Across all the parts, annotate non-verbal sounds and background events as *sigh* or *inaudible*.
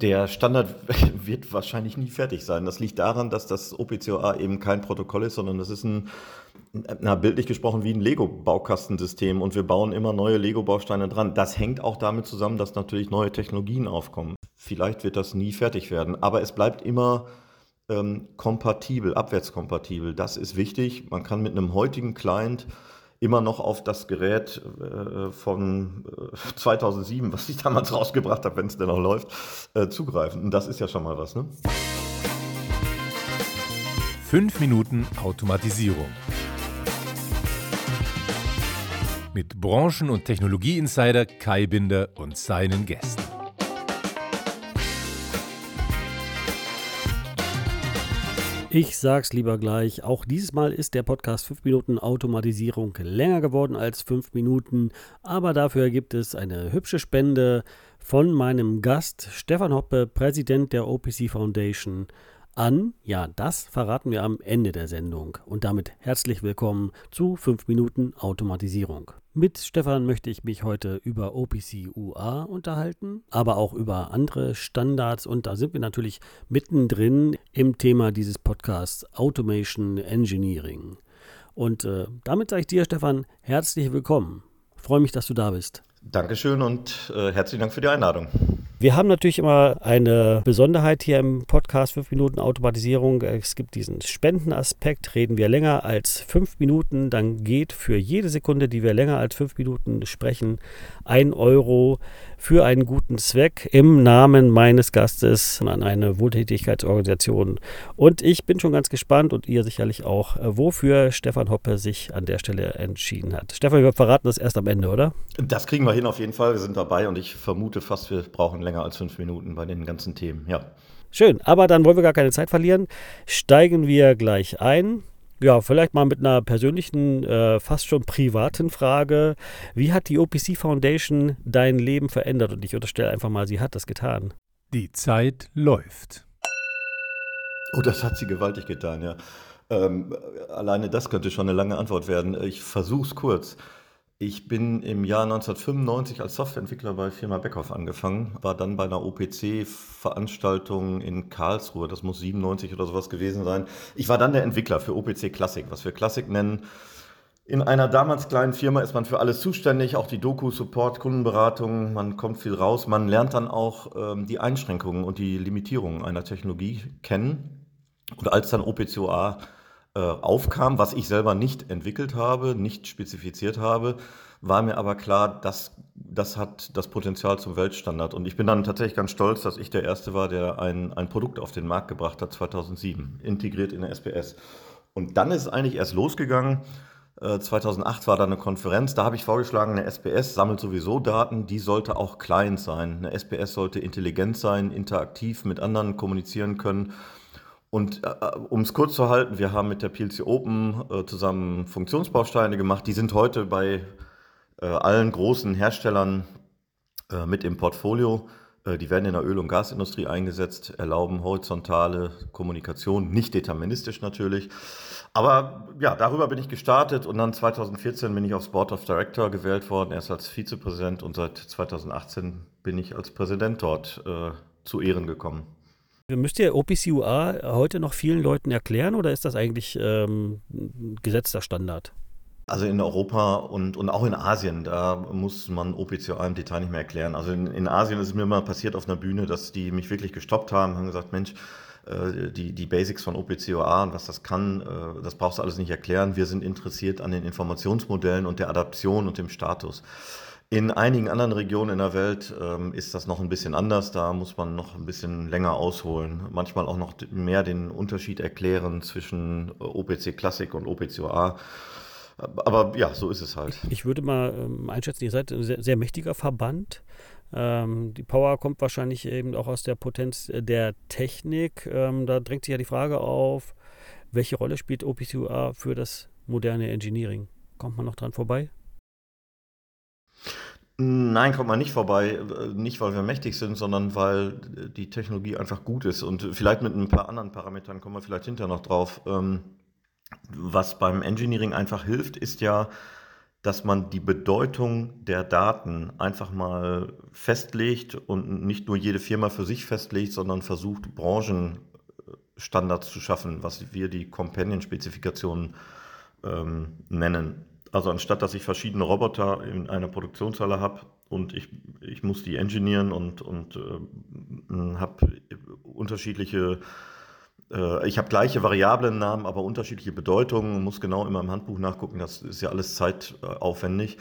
Der Standard *laughs* wird wahrscheinlich nie fertig sein. Das liegt daran, dass das OPCOA eben kein Protokoll ist, sondern das ist ein, na, bildlich gesprochen, wie ein Lego-Baukastensystem und wir bauen immer neue Lego-Bausteine dran. Das hängt auch damit zusammen, dass natürlich neue Technologien aufkommen. Vielleicht wird das nie fertig werden, aber es bleibt immer ähm, kompatibel, abwärtskompatibel. Das ist wichtig. Man kann mit einem heutigen Client immer noch auf das Gerät äh, von äh, 2007, was ich damals *laughs* rausgebracht habe, wenn es denn noch läuft, äh, zugreifen. Und das ist ja schon mal was. Ne? Fünf Minuten Automatisierung. Mit Branchen- und Technologieinsider Kai Binder und seinen Gästen. Ich sag's lieber gleich, auch dieses Mal ist der Podcast 5 Minuten Automatisierung länger geworden als 5 Minuten, aber dafür gibt es eine hübsche Spende von meinem Gast Stefan Hoppe, Präsident der OPC Foundation an. Ja, das verraten wir am Ende der Sendung. Und damit herzlich willkommen zu 5 Minuten Automatisierung. Mit Stefan möchte ich mich heute über OPC UA unterhalten, aber auch über andere Standards. Und da sind wir natürlich mittendrin im Thema dieses Podcasts Automation Engineering. Und äh, damit sage ich dir, Stefan, herzlich willkommen. freue mich, dass du da bist. Dankeschön und äh, herzlichen Dank für die Einladung. Wir haben natürlich immer eine Besonderheit hier im Podcast 5 Minuten Automatisierung. Es gibt diesen Spendenaspekt. Reden wir länger als 5 Minuten, dann geht für jede Sekunde, die wir länger als 5 Minuten sprechen, 1 Euro für einen guten Zweck im Namen meines Gastes an eine Wohltätigkeitsorganisation. Und ich bin schon ganz gespannt und ihr sicherlich auch, wofür Stefan Hoppe sich an der Stelle entschieden hat. Stefan, wir verraten das erst am Ende, oder? Das kriegen wir hin auf jeden Fall. Wir sind dabei und ich vermute fast, wir brauchen länger als fünf Minuten bei den ganzen Themen. Ja. Schön, aber dann wollen wir gar keine Zeit verlieren. Steigen wir gleich ein. Ja, vielleicht mal mit einer persönlichen, äh, fast schon privaten Frage. Wie hat die OPC Foundation dein Leben verändert? Und ich unterstelle einfach mal, sie hat das getan. Die Zeit läuft. Oh, das hat sie gewaltig getan, ja. Ähm, alleine das könnte schon eine lange Antwort werden. Ich versuche es kurz. Ich bin im Jahr 1995 als Softwareentwickler bei Firma Beckhoff angefangen, war dann bei einer OPC-Veranstaltung in Karlsruhe, das muss 97 oder sowas gewesen sein. Ich war dann der Entwickler für OPC Classic, was wir Classic nennen. In einer damals kleinen Firma ist man für alles zuständig, auch die Doku, Support, Kundenberatung, man kommt viel raus, man lernt dann auch ähm, die Einschränkungen und die Limitierungen einer Technologie kennen. Und als dann OPCOA aufkam, was ich selber nicht entwickelt habe, nicht spezifiziert habe, war mir aber klar, dass das hat das Potenzial zum Weltstandard. Und ich bin dann tatsächlich ganz stolz, dass ich der Erste war, der ein, ein Produkt auf den Markt gebracht hat, 2007, integriert in der SPS. Und dann ist es eigentlich erst losgegangen. 2008 äh, war da eine Konferenz, da habe ich vorgeschlagen, eine SPS sammelt sowieso Daten, die sollte auch Client sein. Eine SPS sollte intelligent sein, interaktiv mit anderen kommunizieren können. Und äh, um es kurz zu halten, wir haben mit der PLC Open äh, zusammen Funktionsbausteine gemacht. Die sind heute bei äh, allen großen Herstellern äh, mit im Portfolio. Äh, die werden in der Öl- und Gasindustrie eingesetzt, erlauben horizontale Kommunikation, nicht deterministisch natürlich. Aber ja, darüber bin ich gestartet und dann 2014 bin ich aufs Board of Director gewählt worden, erst als Vizepräsident und seit 2018 bin ich als Präsident dort äh, zu Ehren gekommen. Müsst ihr OPCUA heute noch vielen Leuten erklären oder ist das eigentlich ähm, gesetzter Standard? Also in Europa und, und auch in Asien, da muss man OPCOA im Detail nicht mehr erklären. Also in, in Asien ist es mir mal passiert auf einer Bühne, dass die mich wirklich gestoppt haben, haben gesagt, Mensch, äh, die, die Basics von OPCOA und was das kann, äh, das brauchst du alles nicht erklären. Wir sind interessiert an den Informationsmodellen und der Adaption und dem Status. In einigen anderen Regionen in der Welt ähm, ist das noch ein bisschen anders. Da muss man noch ein bisschen länger ausholen. Manchmal auch noch mehr den Unterschied erklären zwischen äh, OPC Classic und OPCOA. Aber ja, so ist es halt. Ich würde mal ähm, einschätzen, ihr seid ein sehr, sehr mächtiger Verband. Ähm, die Power kommt wahrscheinlich eben auch aus der Potenz der Technik. Ähm, da drängt sich ja die Frage auf, welche Rolle spielt OPCOA für das moderne Engineering? Kommt man noch dran vorbei? Nein, kommt man nicht vorbei. Nicht, weil wir mächtig sind, sondern weil die Technologie einfach gut ist. Und vielleicht mit ein paar anderen Parametern kommen wir vielleicht hinterher noch drauf. Ähm, was beim Engineering einfach hilft, ist ja dass man die Bedeutung der Daten einfach mal festlegt und nicht nur jede Firma für sich festlegt, sondern versucht, Branchenstandards zu schaffen, was wir die Companion-Spezifikationen ähm, nennen. Also anstatt dass ich verschiedene Roboter in einer Produktionshalle habe und ich, ich muss die engineeren und, und äh, habe unterschiedliche äh, ich habe gleiche Variablennamen, aber unterschiedliche Bedeutungen, muss genau immer im Handbuch nachgucken, das ist ja alles zeitaufwendig.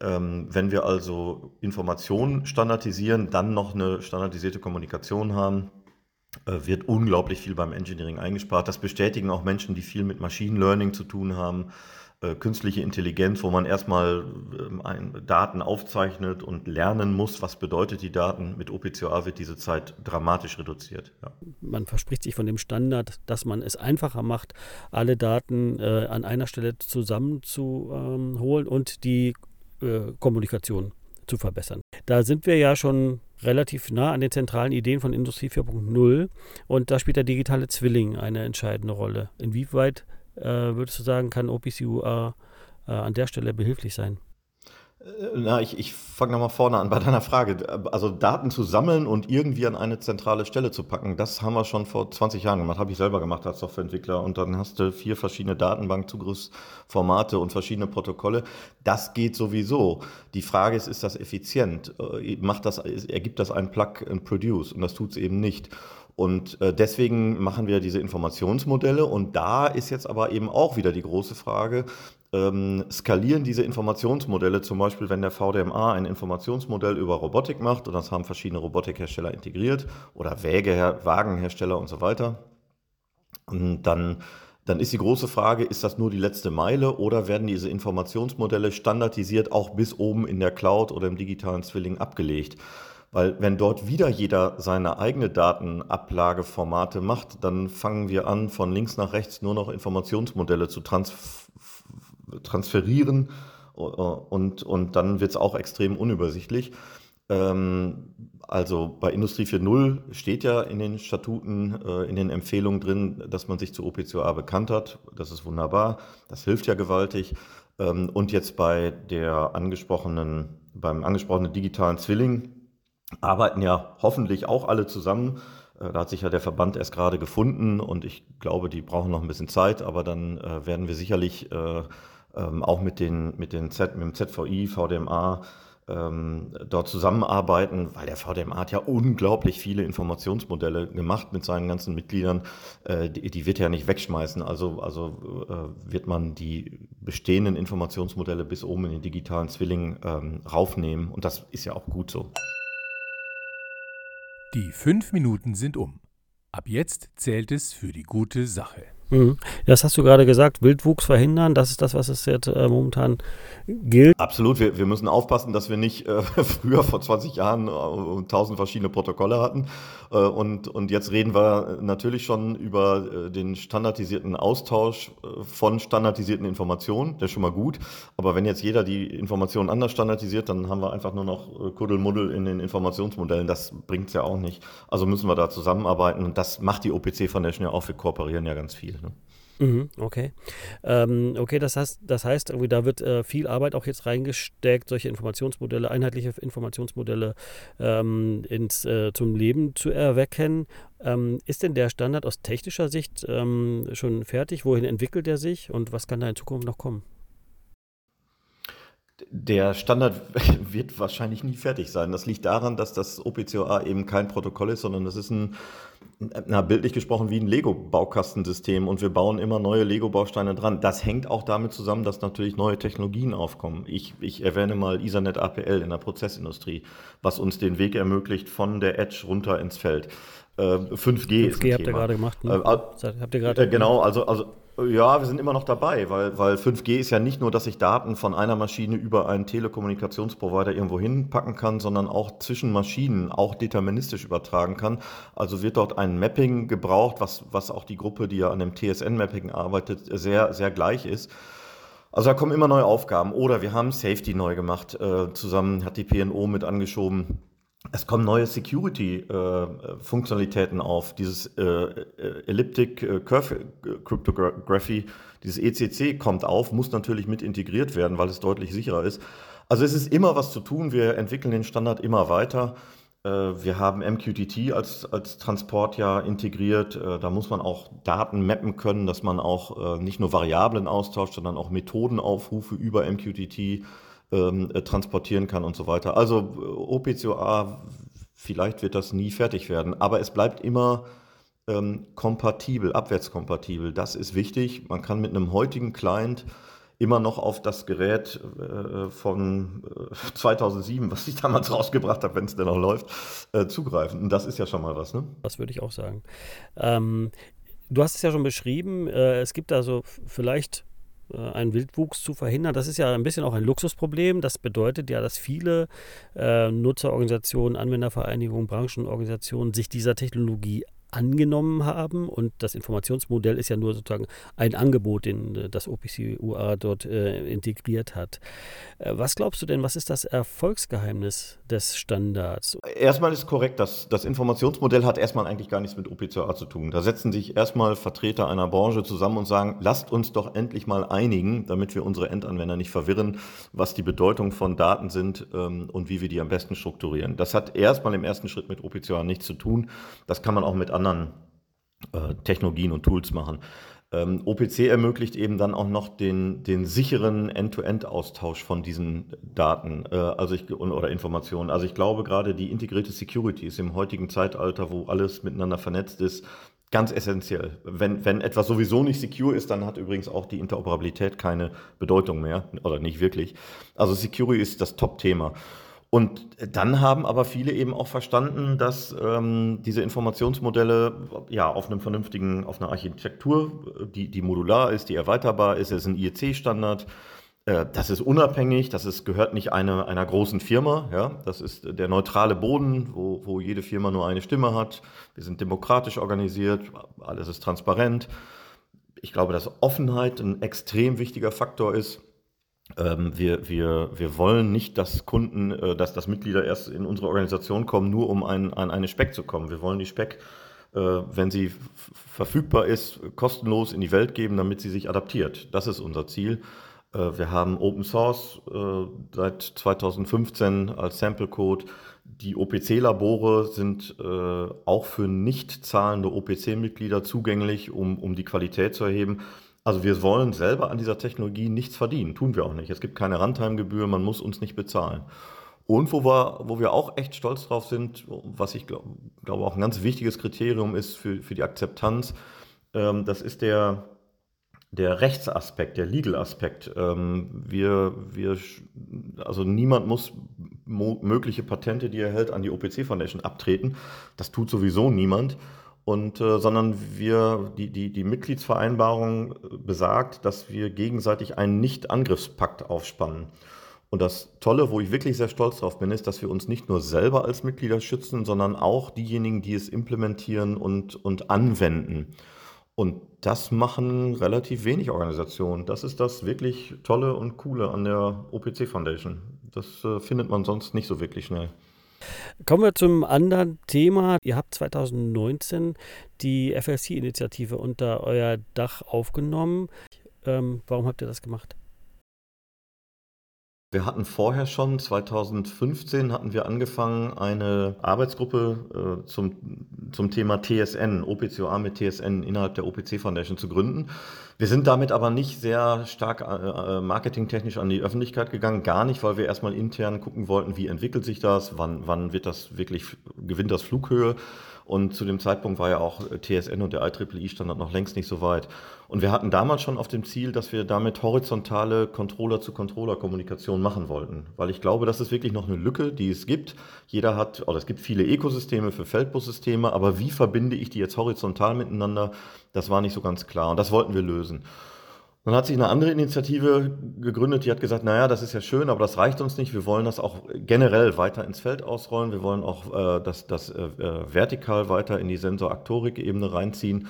Ähm, wenn wir also Informationen standardisieren, dann noch eine standardisierte Kommunikation haben, äh, wird unglaublich viel beim Engineering eingespart. Das bestätigen auch Menschen, die viel mit Machine Learning zu tun haben äh, künstliche Intelligenz, wo man erstmal ähm, Daten aufzeichnet und lernen muss, was bedeutet die Daten. Mit OPCOA wird diese Zeit dramatisch reduziert. Ja. Man verspricht sich von dem Standard, dass man es einfacher macht, alle Daten äh, an einer Stelle zusammenzuholen ähm, und die äh, Kommunikation zu verbessern. Da sind wir ja schon relativ nah an den zentralen Ideen von Industrie 4.0 und da spielt der digitale Zwilling eine entscheidende Rolle. Inwieweit äh, würdest du sagen, kann OPCUA äh, an der Stelle behilflich sein? Äh, na, ich, ich fange nochmal vorne an bei deiner Frage. Also Daten zu sammeln und irgendwie an eine zentrale Stelle zu packen, das haben wir schon vor 20 Jahren gemacht, habe ich selber gemacht als Softwareentwickler. Und dann hast du vier verschiedene Datenbankzugriffsformate und verschiedene Protokolle. Das geht sowieso. Die Frage ist, ist das effizient? Äh, macht das, ergibt das ein Plug and Produce? Und das tut es eben nicht. Und äh, deswegen machen wir diese Informationsmodelle. Und da ist jetzt aber eben auch wieder die große Frage, ähm, skalieren diese Informationsmodelle, zum Beispiel wenn der VDMA ein Informationsmodell über Robotik macht, und das haben verschiedene Robotikhersteller integriert, oder Wäge, Wagenhersteller und so weiter, und dann, dann ist die große Frage, ist das nur die letzte Meile oder werden diese Informationsmodelle standardisiert auch bis oben in der Cloud oder im digitalen Zwilling abgelegt? Weil wenn dort wieder jeder seine eigene Datenablageformate macht, dann fangen wir an, von links nach rechts nur noch Informationsmodelle zu trans transferieren äh, und, und dann wird es auch extrem unübersichtlich. Ähm, also bei Industrie 4.0 steht ja in den Statuten, äh, in den Empfehlungen drin, dass man sich zu OPCOA bekannt hat. Das ist wunderbar, das hilft ja gewaltig. Ähm, und jetzt bei der angesprochenen, beim angesprochenen digitalen Zwilling, arbeiten ja hoffentlich auch alle zusammen. Äh, da hat sich ja der Verband erst gerade gefunden und ich glaube, die brauchen noch ein bisschen Zeit, aber dann äh, werden wir sicherlich äh, ähm, auch mit, den, mit, den Z, mit dem ZVI, VDMA ähm, dort zusammenarbeiten, weil der VDMA hat ja unglaublich viele Informationsmodelle gemacht mit seinen ganzen Mitgliedern. Äh, die, die, wird er ja nicht wegschmeißen. Also, also äh, wird man die bestehenden Informationsmodelle bis oben in den digitalen Zwilling ähm, raufnehmen und das ist ja auch gut so. Die fünf Minuten sind um. Ab jetzt zählt es für die gute Sache. Mhm. Das hast du gerade gesagt, Wildwuchs verhindern, das ist das, was es jetzt äh, momentan gilt. Absolut, wir, wir müssen aufpassen, dass wir nicht äh, *laughs* früher vor 20 Jahren äh, tausend verschiedene Protokolle hatten. Äh, und, und jetzt reden wir natürlich schon über äh, den standardisierten Austausch äh, von standardisierten Informationen, der ist schon mal gut. Aber wenn jetzt jeder die Informationen anders standardisiert, dann haben wir einfach nur noch Kuddelmuddel in den Informationsmodellen. Das bringt es ja auch nicht. Also müssen wir da zusammenarbeiten und das macht die OPC Foundation ja auch. Wir kooperieren ja ganz viel. Ne? Mhm, okay. Ähm, okay, das heißt, das heißt, irgendwie da wird äh, viel Arbeit auch jetzt reingesteckt, solche Informationsmodelle, einheitliche Informationsmodelle ähm, ins, äh, zum Leben zu erwecken. Ähm, ist denn der Standard aus technischer Sicht ähm, schon fertig? Wohin entwickelt er sich und was kann da in Zukunft noch kommen? Der Standard *laughs* wird wahrscheinlich nie fertig sein. Das liegt daran, dass das OPCOA eben kein Protokoll ist, sondern das ist ein na, bildlich gesprochen wie ein Lego-Baukastensystem und wir bauen immer neue Lego-Bausteine dran. Das hängt auch damit zusammen, dass natürlich neue Technologien aufkommen. Ich, ich erwähne mal Ethernet APL in der Prozessindustrie, was uns den Weg ermöglicht von der Edge runter ins Feld. Äh, 5G, 5G ist ein habt Thema. ihr gerade gemacht. Ne? Äh, habt ihr gerade? Äh, genau, also, also ja, wir sind immer noch dabei, weil, weil 5G ist ja nicht nur, dass ich Daten von einer Maschine über einen Telekommunikationsprovider irgendwo hinpacken kann, sondern auch zwischen Maschinen auch deterministisch übertragen kann. Also wird dort ein Mapping gebraucht, was, was auch die Gruppe, die ja an dem TSN-Mapping arbeitet, sehr, sehr gleich ist. Also da kommen immer neue Aufgaben. Oder wir haben Safety neu gemacht, äh, zusammen hat die PNO mit angeschoben es kommen neue Security-Funktionalitäten auf. Dieses äh, äh Elliptic äh, Curve Cryptography, dieses ECC kommt auf, muss natürlich mit integriert werden, weil es deutlich sicherer ist. Also es ist immer was zu tun. Wir entwickeln den Standard immer weiter. Äh, wir haben MQTT als, als Transport ja integriert. Da muss man auch Daten mappen können, dass man auch nicht nur Variablen austauscht, sondern auch Methodenaufrufe über MQTT ähm, äh, transportieren kann und so weiter. Also äh, OPCOA, vielleicht wird das nie fertig werden, aber es bleibt immer ähm, kompatibel, abwärtskompatibel. Das ist wichtig. Man kann mit einem heutigen Client immer noch auf das Gerät äh, von äh, 2007, was ich damals *laughs* rausgebracht habe, wenn es denn noch läuft, äh, zugreifen. Und das ist ja schon mal was. Ne? Das würde ich auch sagen. Ähm, du hast es ja schon beschrieben. Äh, es gibt also vielleicht einen Wildwuchs zu verhindern. Das ist ja ein bisschen auch ein Luxusproblem. Das bedeutet ja, dass viele äh, Nutzerorganisationen, Anwendervereinigungen, Branchenorganisationen sich dieser Technologie angenommen haben und das Informationsmodell ist ja nur sozusagen ein Angebot, den äh, das OPC-UA dort äh, integriert hat. Äh, was glaubst du denn, was ist das Erfolgsgeheimnis des Standards? Erstmal ist korrekt, dass das Informationsmodell hat erstmal eigentlich gar nichts mit OPC-UA zu tun. Da setzen sich erstmal Vertreter einer Branche zusammen und sagen, lasst uns doch endlich mal einigen, damit wir unsere Endanwender nicht verwirren, was die Bedeutung von Daten sind ähm, und wie wir die am besten strukturieren. Das hat erstmal im ersten Schritt mit OPC-UA nichts zu tun. Das kann man auch mit anderen anderen äh, Technologien und Tools machen. Ähm, OPC ermöglicht eben dann auch noch den, den sicheren End-to-End-Austausch von diesen Daten äh, also ich, oder Informationen. Also ich glaube gerade die integrierte Security ist im heutigen Zeitalter, wo alles miteinander vernetzt ist, ganz essentiell. Wenn, wenn etwas sowieso nicht secure ist, dann hat übrigens auch die Interoperabilität keine Bedeutung mehr oder nicht wirklich. Also Security ist das Top-Thema. Und dann haben aber viele eben auch verstanden, dass ähm, diese Informationsmodelle ja auf einem vernünftigen, auf einer Architektur, die, die modular ist, die erweiterbar ist, ist ein IEC-Standard. Äh, das ist unabhängig, das ist, gehört nicht eine, einer großen Firma. Ja? Das ist der neutrale Boden, wo, wo jede Firma nur eine Stimme hat. Wir sind demokratisch organisiert, alles ist transparent. Ich glaube, dass Offenheit ein extrem wichtiger Faktor ist. Ähm, wir, wir, wir wollen nicht, dass Kunden, äh, dass, dass Mitglieder erst in unsere Organisation kommen, nur um ein, an eine Speck zu kommen. Wir wollen die Speck, äh, wenn sie verfügbar ist, kostenlos in die Welt geben, damit sie sich adaptiert. Das ist unser Ziel. Äh, wir haben Open Source äh, seit 2015 als Sample Code. Die OPC-Labore sind äh, auch für nicht zahlende OPC-Mitglieder zugänglich, um, um die Qualität zu erheben. Also wir wollen selber an dieser Technologie nichts verdienen, tun wir auch nicht. Es gibt keine Runtime-Gebühr, man muss uns nicht bezahlen. Und wo wir, wo wir auch echt stolz drauf sind, was ich glaube glaub auch ein ganz wichtiges Kriterium ist für, für die Akzeptanz, ähm, das ist der, der Rechtsaspekt, der Legal-Aspekt. Ähm, wir, wir, also niemand muss mögliche Patente, die er hält, an die OPC Foundation abtreten. Das tut sowieso niemand und, äh, sondern wir, die, die, die Mitgliedsvereinbarung äh, besagt, dass wir gegenseitig einen Nicht-Angriffspakt aufspannen. Und das Tolle, wo ich wirklich sehr stolz drauf bin, ist, dass wir uns nicht nur selber als Mitglieder schützen, sondern auch diejenigen, die es implementieren und, und anwenden. Und das machen relativ wenig Organisationen. Das ist das wirklich Tolle und Coole an der OPC Foundation. Das äh, findet man sonst nicht so wirklich schnell. Kommen wir zum anderen Thema. Ihr habt 2019 die FLC-Initiative unter euer Dach aufgenommen. Ähm, warum habt ihr das gemacht? Wir hatten vorher schon, 2015 hatten wir angefangen, eine Arbeitsgruppe äh, zum, zum Thema TSN, OPCOA mit TSN innerhalb der OPC Foundation zu gründen. Wir sind damit aber nicht sehr stark äh, äh, marketingtechnisch an die Öffentlichkeit gegangen, gar nicht, weil wir erstmal intern gucken wollten, wie entwickelt sich das, wann, wann wird das wirklich, gewinnt das Flughöhe. Und zu dem Zeitpunkt war ja auch TSN und der IEEE-Standard noch längst nicht so weit. Und wir hatten damals schon auf dem Ziel, dass wir damit horizontale Controller-zu-Controller-Kommunikation machen wollten. Weil ich glaube, das ist wirklich noch eine Lücke, die es gibt. Jeder hat, oder es gibt viele Ökosysteme für Feldbussysteme, aber wie verbinde ich die jetzt horizontal miteinander? Das war nicht so ganz klar. Und das wollten wir lösen. Dann hat sich eine andere Initiative gegründet, die hat gesagt, naja, das ist ja schön, aber das reicht uns nicht. Wir wollen das auch generell weiter ins Feld ausrollen. Wir wollen auch äh, das, das äh, äh vertikal weiter in die Sensor-Aktorik-Ebene reinziehen.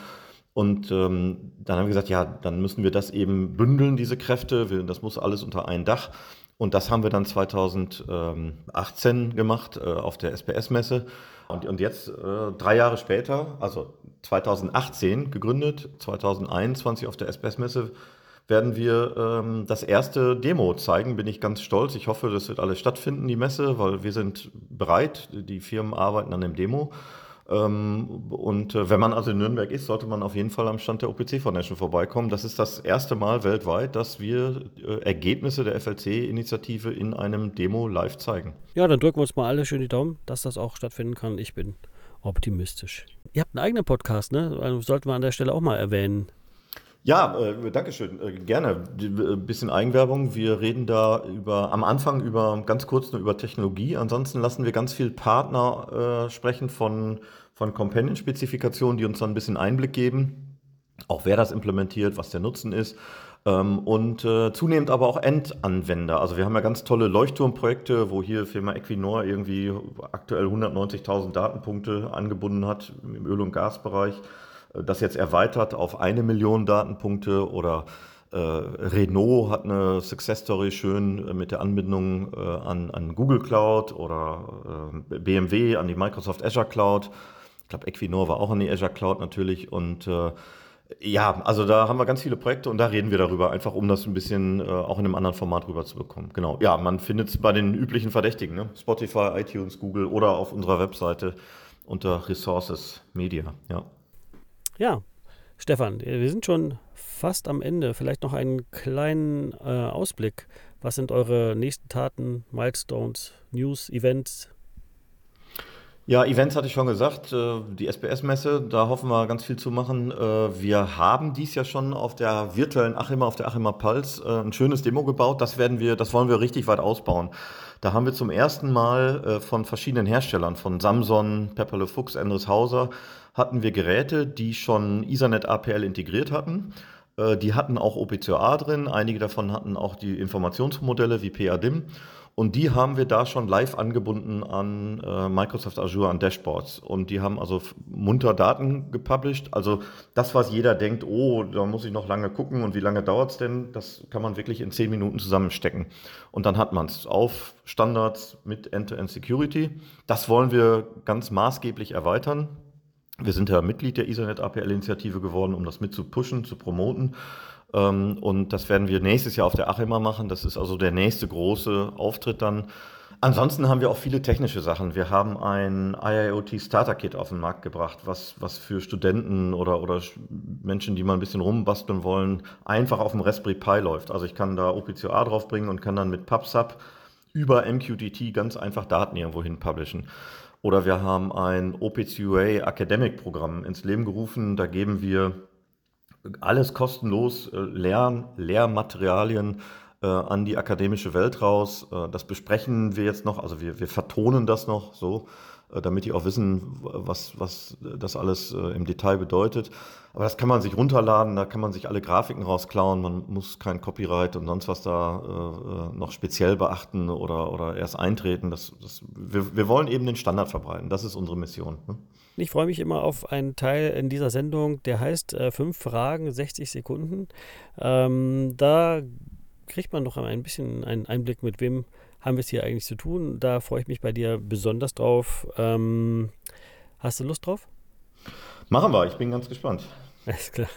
Und ähm, dann haben wir gesagt, ja, dann müssen wir das eben bündeln, diese Kräfte. Das muss alles unter ein Dach. Und das haben wir dann 2018 gemacht äh, auf der SPS-Messe. Und, und jetzt, äh, drei Jahre später, also 2018 gegründet, 2021 auf der SPS-Messe, werden wir ähm, das erste Demo zeigen. Bin ich ganz stolz. Ich hoffe, das wird alles stattfinden, die Messe, weil wir sind bereit. Die Firmen arbeiten an dem Demo. Ähm, und äh, wenn man also in Nürnberg ist, sollte man auf jeden Fall am Stand der OPC Foundation vorbeikommen. Das ist das erste Mal weltweit, dass wir äh, Ergebnisse der FLC-Initiative in einem Demo live zeigen. Ja, dann drücken wir uns mal alle schön die Daumen, dass das auch stattfinden kann. Ich bin optimistisch. Ihr habt einen eigenen Podcast, ne? Also sollten wir an der Stelle auch mal erwähnen. Ja, äh, danke schön. Äh, gerne. Ein äh, bisschen Eigenwerbung. Wir reden da über, am Anfang über, ganz kurz nur über Technologie. Ansonsten lassen wir ganz viel Partner äh, sprechen von, von Companion-Spezifikationen, die uns dann ein bisschen Einblick geben. Auch wer das implementiert, was der Nutzen ist. Ähm, und äh, zunehmend aber auch Endanwender. Also wir haben ja ganz tolle Leuchtturmprojekte, wo hier Firma Equinor irgendwie aktuell 190.000 Datenpunkte angebunden hat im Öl- und Gasbereich das jetzt erweitert auf eine Million Datenpunkte oder äh, Renault hat eine Success Story schön äh, mit der Anbindung äh, an, an Google Cloud oder äh, BMW an die Microsoft Azure Cloud. Ich glaube, Equinor war auch an die Azure Cloud natürlich und äh, ja, also da haben wir ganz viele Projekte und da reden wir darüber, einfach um das ein bisschen äh, auch in einem anderen Format rüberzubekommen. Genau. Ja, man findet es bei den üblichen Verdächtigen, ne? Spotify, iTunes, Google oder auf unserer Webseite unter Resources Media. Ja. Ja, Stefan, wir sind schon fast am Ende. Vielleicht noch einen kleinen äh, Ausblick. Was sind eure nächsten Taten, Milestones, News, Events? Ja, Events hatte ich schon gesagt, äh, die SPS-Messe, da hoffen wir ganz viel zu machen. Äh, wir haben dies ja schon auf der virtuellen Achimer, auf der Achimer Pulse, äh, ein schönes Demo gebaut. Das werden wir, das wollen wir richtig weit ausbauen. Da haben wir zum ersten Mal von verschiedenen Herstellern, von Samson, Pepperle Fuchs, Endres Hauser, hatten wir Geräte, die schon Ethernet APL integriert hatten. Äh, die hatten auch OPCOA drin, einige davon hatten auch die Informationsmodelle wie PADIM. Und die haben wir da schon live angebunden an äh, Microsoft Azure, an Dashboards. Und die haben also munter Daten gepublished. Also das, was jeder denkt, oh, da muss ich noch lange gucken und wie lange dauert es denn, das kann man wirklich in zehn Minuten zusammenstecken. Und dann hat man es auf Standards mit End-to-End-Security. Das wollen wir ganz maßgeblich erweitern. Wir sind ja Mitglied der Ethernet APL-Initiative geworden, um das mit zu pushen, zu promoten. Ähm, und das werden wir nächstes Jahr auf der Achima machen. Das ist also der nächste große Auftritt dann. Ansonsten haben wir auch viele technische Sachen. Wir haben ein IIoT Starter Kit auf den Markt gebracht, was, was für Studenten oder, oder Menschen, die mal ein bisschen rumbasteln wollen, einfach auf dem Raspberry Pi läuft. Also ich kann da OPCOA draufbringen und kann dann mit PubSub über MQTT ganz einfach Daten irgendwo hin publishen. Oder wir haben ein OPCUA Academic Programm ins Leben gerufen. Da geben wir alles kostenlos äh, Lern, Lehrmaterialien äh, an die akademische Welt raus. Äh, das besprechen wir jetzt noch, also wir, wir vertonen das noch so, damit die auch wissen, was, was das alles äh, im Detail bedeutet. Aber das kann man sich runterladen, da kann man sich alle Grafiken rausklauen, man muss kein Copyright und sonst was da äh, noch speziell beachten oder, oder erst eintreten. Das, das, wir, wir wollen eben den Standard verbreiten, das ist unsere Mission. Ne? Ich freue mich immer auf einen Teil in dieser Sendung, der heißt äh, Fünf Fragen, 60 Sekunden. Ähm, da kriegt man noch ein bisschen einen Einblick, mit wem haben wir es hier eigentlich zu tun. Da freue ich mich bei dir besonders drauf. Ähm, hast du Lust drauf? Machen wir, ich bin ganz gespannt. Alles klar.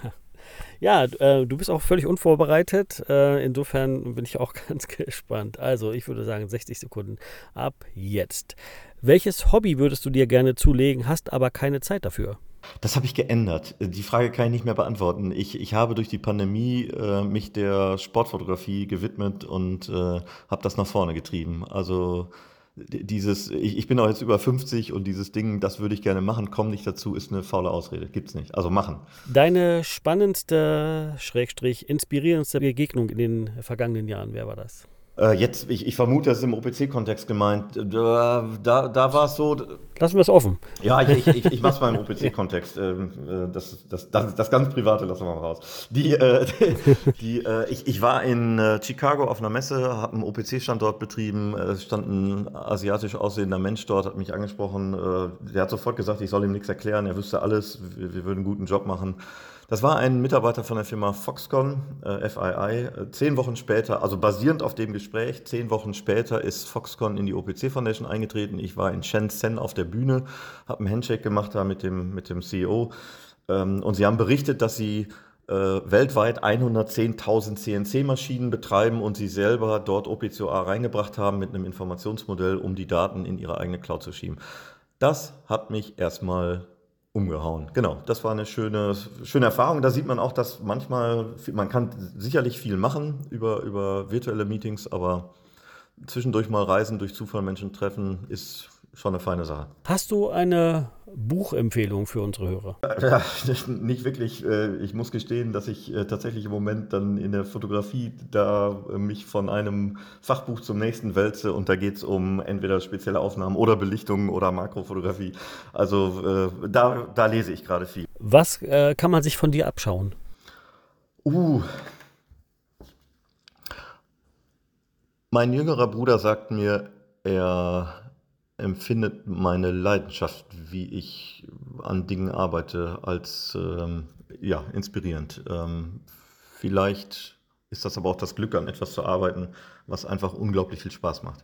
Ja, äh, du bist auch völlig unvorbereitet. Äh, insofern bin ich auch *laughs* ganz gespannt. Also, ich würde sagen 60 Sekunden ab jetzt. Welches Hobby würdest du dir gerne zulegen, hast aber keine Zeit dafür? Das habe ich geändert. Die Frage kann ich nicht mehr beantworten. Ich, ich habe durch die Pandemie äh, mich der Sportfotografie gewidmet und äh, habe das nach vorne getrieben. Also dieses, ich, ich bin auch jetzt über 50 und dieses Ding, das würde ich gerne machen, komm nicht dazu, ist eine faule Ausrede. Gibt's nicht. Also machen. Deine spannendste, Schrägstrich, inspirierendste Begegnung in den vergangenen Jahren, wer war das? Äh, jetzt, ich, ich vermute, das ist im OPC-Kontext gemeint. Da, da, da war es so. lassen wir es offen. Ja, ich, ich, ich mache es mal im *laughs* OPC-Kontext. Ähm, äh, das, das, das, das ganz Private lassen wir mal raus. Die, äh, *laughs* die, äh, ich, ich war in äh, Chicago auf einer Messe, habe einen OPC-Standort betrieben. Es stand ein asiatisch aussehender Mensch dort, hat mich angesprochen. Äh, der hat sofort gesagt, ich soll ihm nichts erklären, er wüsste alles, wir, wir würden einen guten Job machen. Das war ein Mitarbeiter von der Firma Foxconn, äh, FII. Zehn Wochen später, also basierend auf dem Gespräch, zehn Wochen später ist Foxconn in die OPC Foundation eingetreten. Ich war in Shenzhen auf der Bühne, habe einen Handshake gemacht da mit dem, mit dem CEO. Ähm, und sie haben berichtet, dass sie äh, weltweit 110.000 CNC-Maschinen betreiben und sie selber dort OPCOA reingebracht haben mit einem Informationsmodell, um die Daten in ihre eigene Cloud zu schieben. Das hat mich erstmal umgehauen. Genau, das war eine schöne, schöne Erfahrung. Da sieht man auch, dass manchmal, man kann sicherlich viel machen über, über virtuelle Meetings, aber zwischendurch mal reisen, durch Zufall Menschen treffen, ist schon eine feine Sache. Hast du eine Buchempfehlung für unsere Hörer? *laughs* Ja, nicht wirklich. Äh, ich muss gestehen, dass ich äh, tatsächlich im Moment dann in der Fotografie da äh, mich von einem Fachbuch zum nächsten wälze und da geht es um entweder spezielle Aufnahmen oder Belichtungen oder Makrofotografie. Also da, da lese ich gerade viel. Was äh, kann man sich von dir abschauen? Uh. Mein jüngerer Bruder sagt mir, er empfindet meine Leidenschaft, wie ich an Dingen arbeite, als ähm, ja, inspirierend. Ähm, vielleicht ist das aber auch das Glück, an etwas zu arbeiten, was einfach unglaublich viel Spaß macht.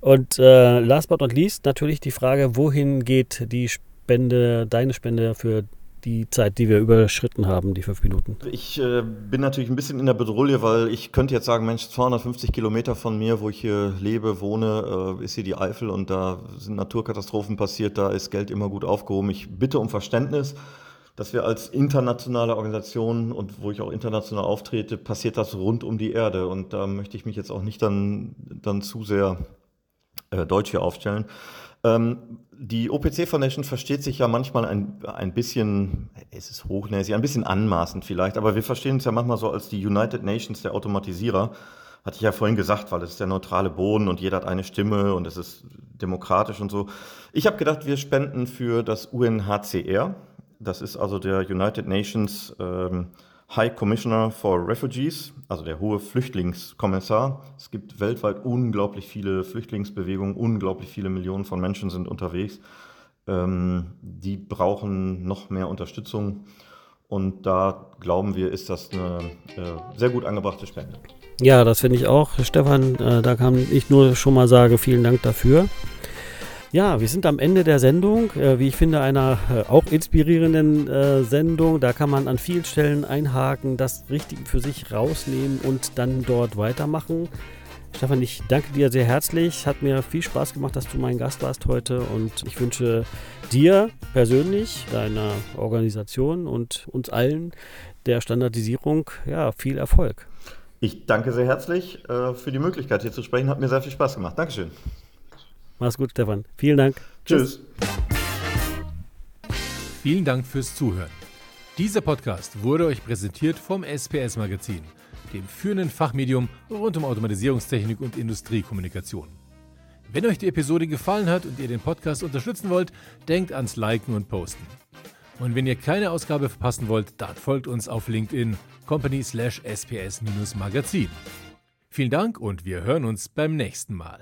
Und äh, last but not least natürlich die Frage, wohin geht die Spende, deine Spende für die Zeit, die wir überschritten haben, die fünf Minuten? Ich äh, bin natürlich ein bisschen in der Bedrohung, weil ich könnte jetzt sagen, Mensch, 250 Kilometer von mir, wo ich hier lebe, wohne, äh, ist hier die Eifel und da sind Naturkatastrophen passiert, da ist Geld immer gut aufgehoben. Ich bitte um Verständnis dass wir als internationale Organisation und wo ich auch international auftrete, passiert das rund um die Erde. Und da möchte ich mich jetzt auch nicht dann, dann zu sehr äh, deutsch hier aufstellen. Ähm, die OPC Foundation versteht sich ja manchmal ein, ein bisschen, es ist hochnäsig, ein bisschen anmaßend vielleicht, aber wir verstehen uns ja manchmal so als die United Nations der Automatisierer. Hatte ich ja vorhin gesagt, weil es ist der neutrale Boden und jeder hat eine Stimme und es ist demokratisch und so. Ich habe gedacht, wir spenden für das UNHCR. Das ist also der United Nations ähm, High Commissioner for Refugees, also der hohe Flüchtlingskommissar. Es gibt weltweit unglaublich viele Flüchtlingsbewegungen, unglaublich viele Millionen von Menschen sind unterwegs. Ähm, die brauchen noch mehr Unterstützung. Und da glauben wir, ist das eine äh, sehr gut angebrachte Spende. Ja, das finde ich auch, Stefan. Äh, da kann ich nur schon mal sagen, vielen Dank dafür. Ja, wir sind am Ende der Sendung, äh, wie ich finde, einer äh, auch inspirierenden äh, Sendung. Da kann man an vielen Stellen einhaken, das Richtige für sich rausnehmen und dann dort weitermachen. Stefan, ich danke dir sehr herzlich. Hat mir viel Spaß gemacht, dass du mein Gast warst heute und ich wünsche dir persönlich, deiner Organisation und uns allen der Standardisierung ja, viel Erfolg. Ich danke sehr herzlich äh, für die Möglichkeit, hier zu sprechen. Hat mir sehr viel Spaß gemacht. Dankeschön. Mach's gut, Stefan. Vielen Dank. Tschüss. Vielen Dank fürs Zuhören. Dieser Podcast wurde euch präsentiert vom SPS Magazin, dem führenden Fachmedium rund um Automatisierungstechnik und Industriekommunikation. Wenn euch die Episode gefallen hat und ihr den Podcast unterstützen wollt, denkt ans Liken und Posten. Und wenn ihr keine Ausgabe verpassen wollt, dann folgt uns auf LinkedIn company slash sps-magazin. Vielen Dank und wir hören uns beim nächsten Mal.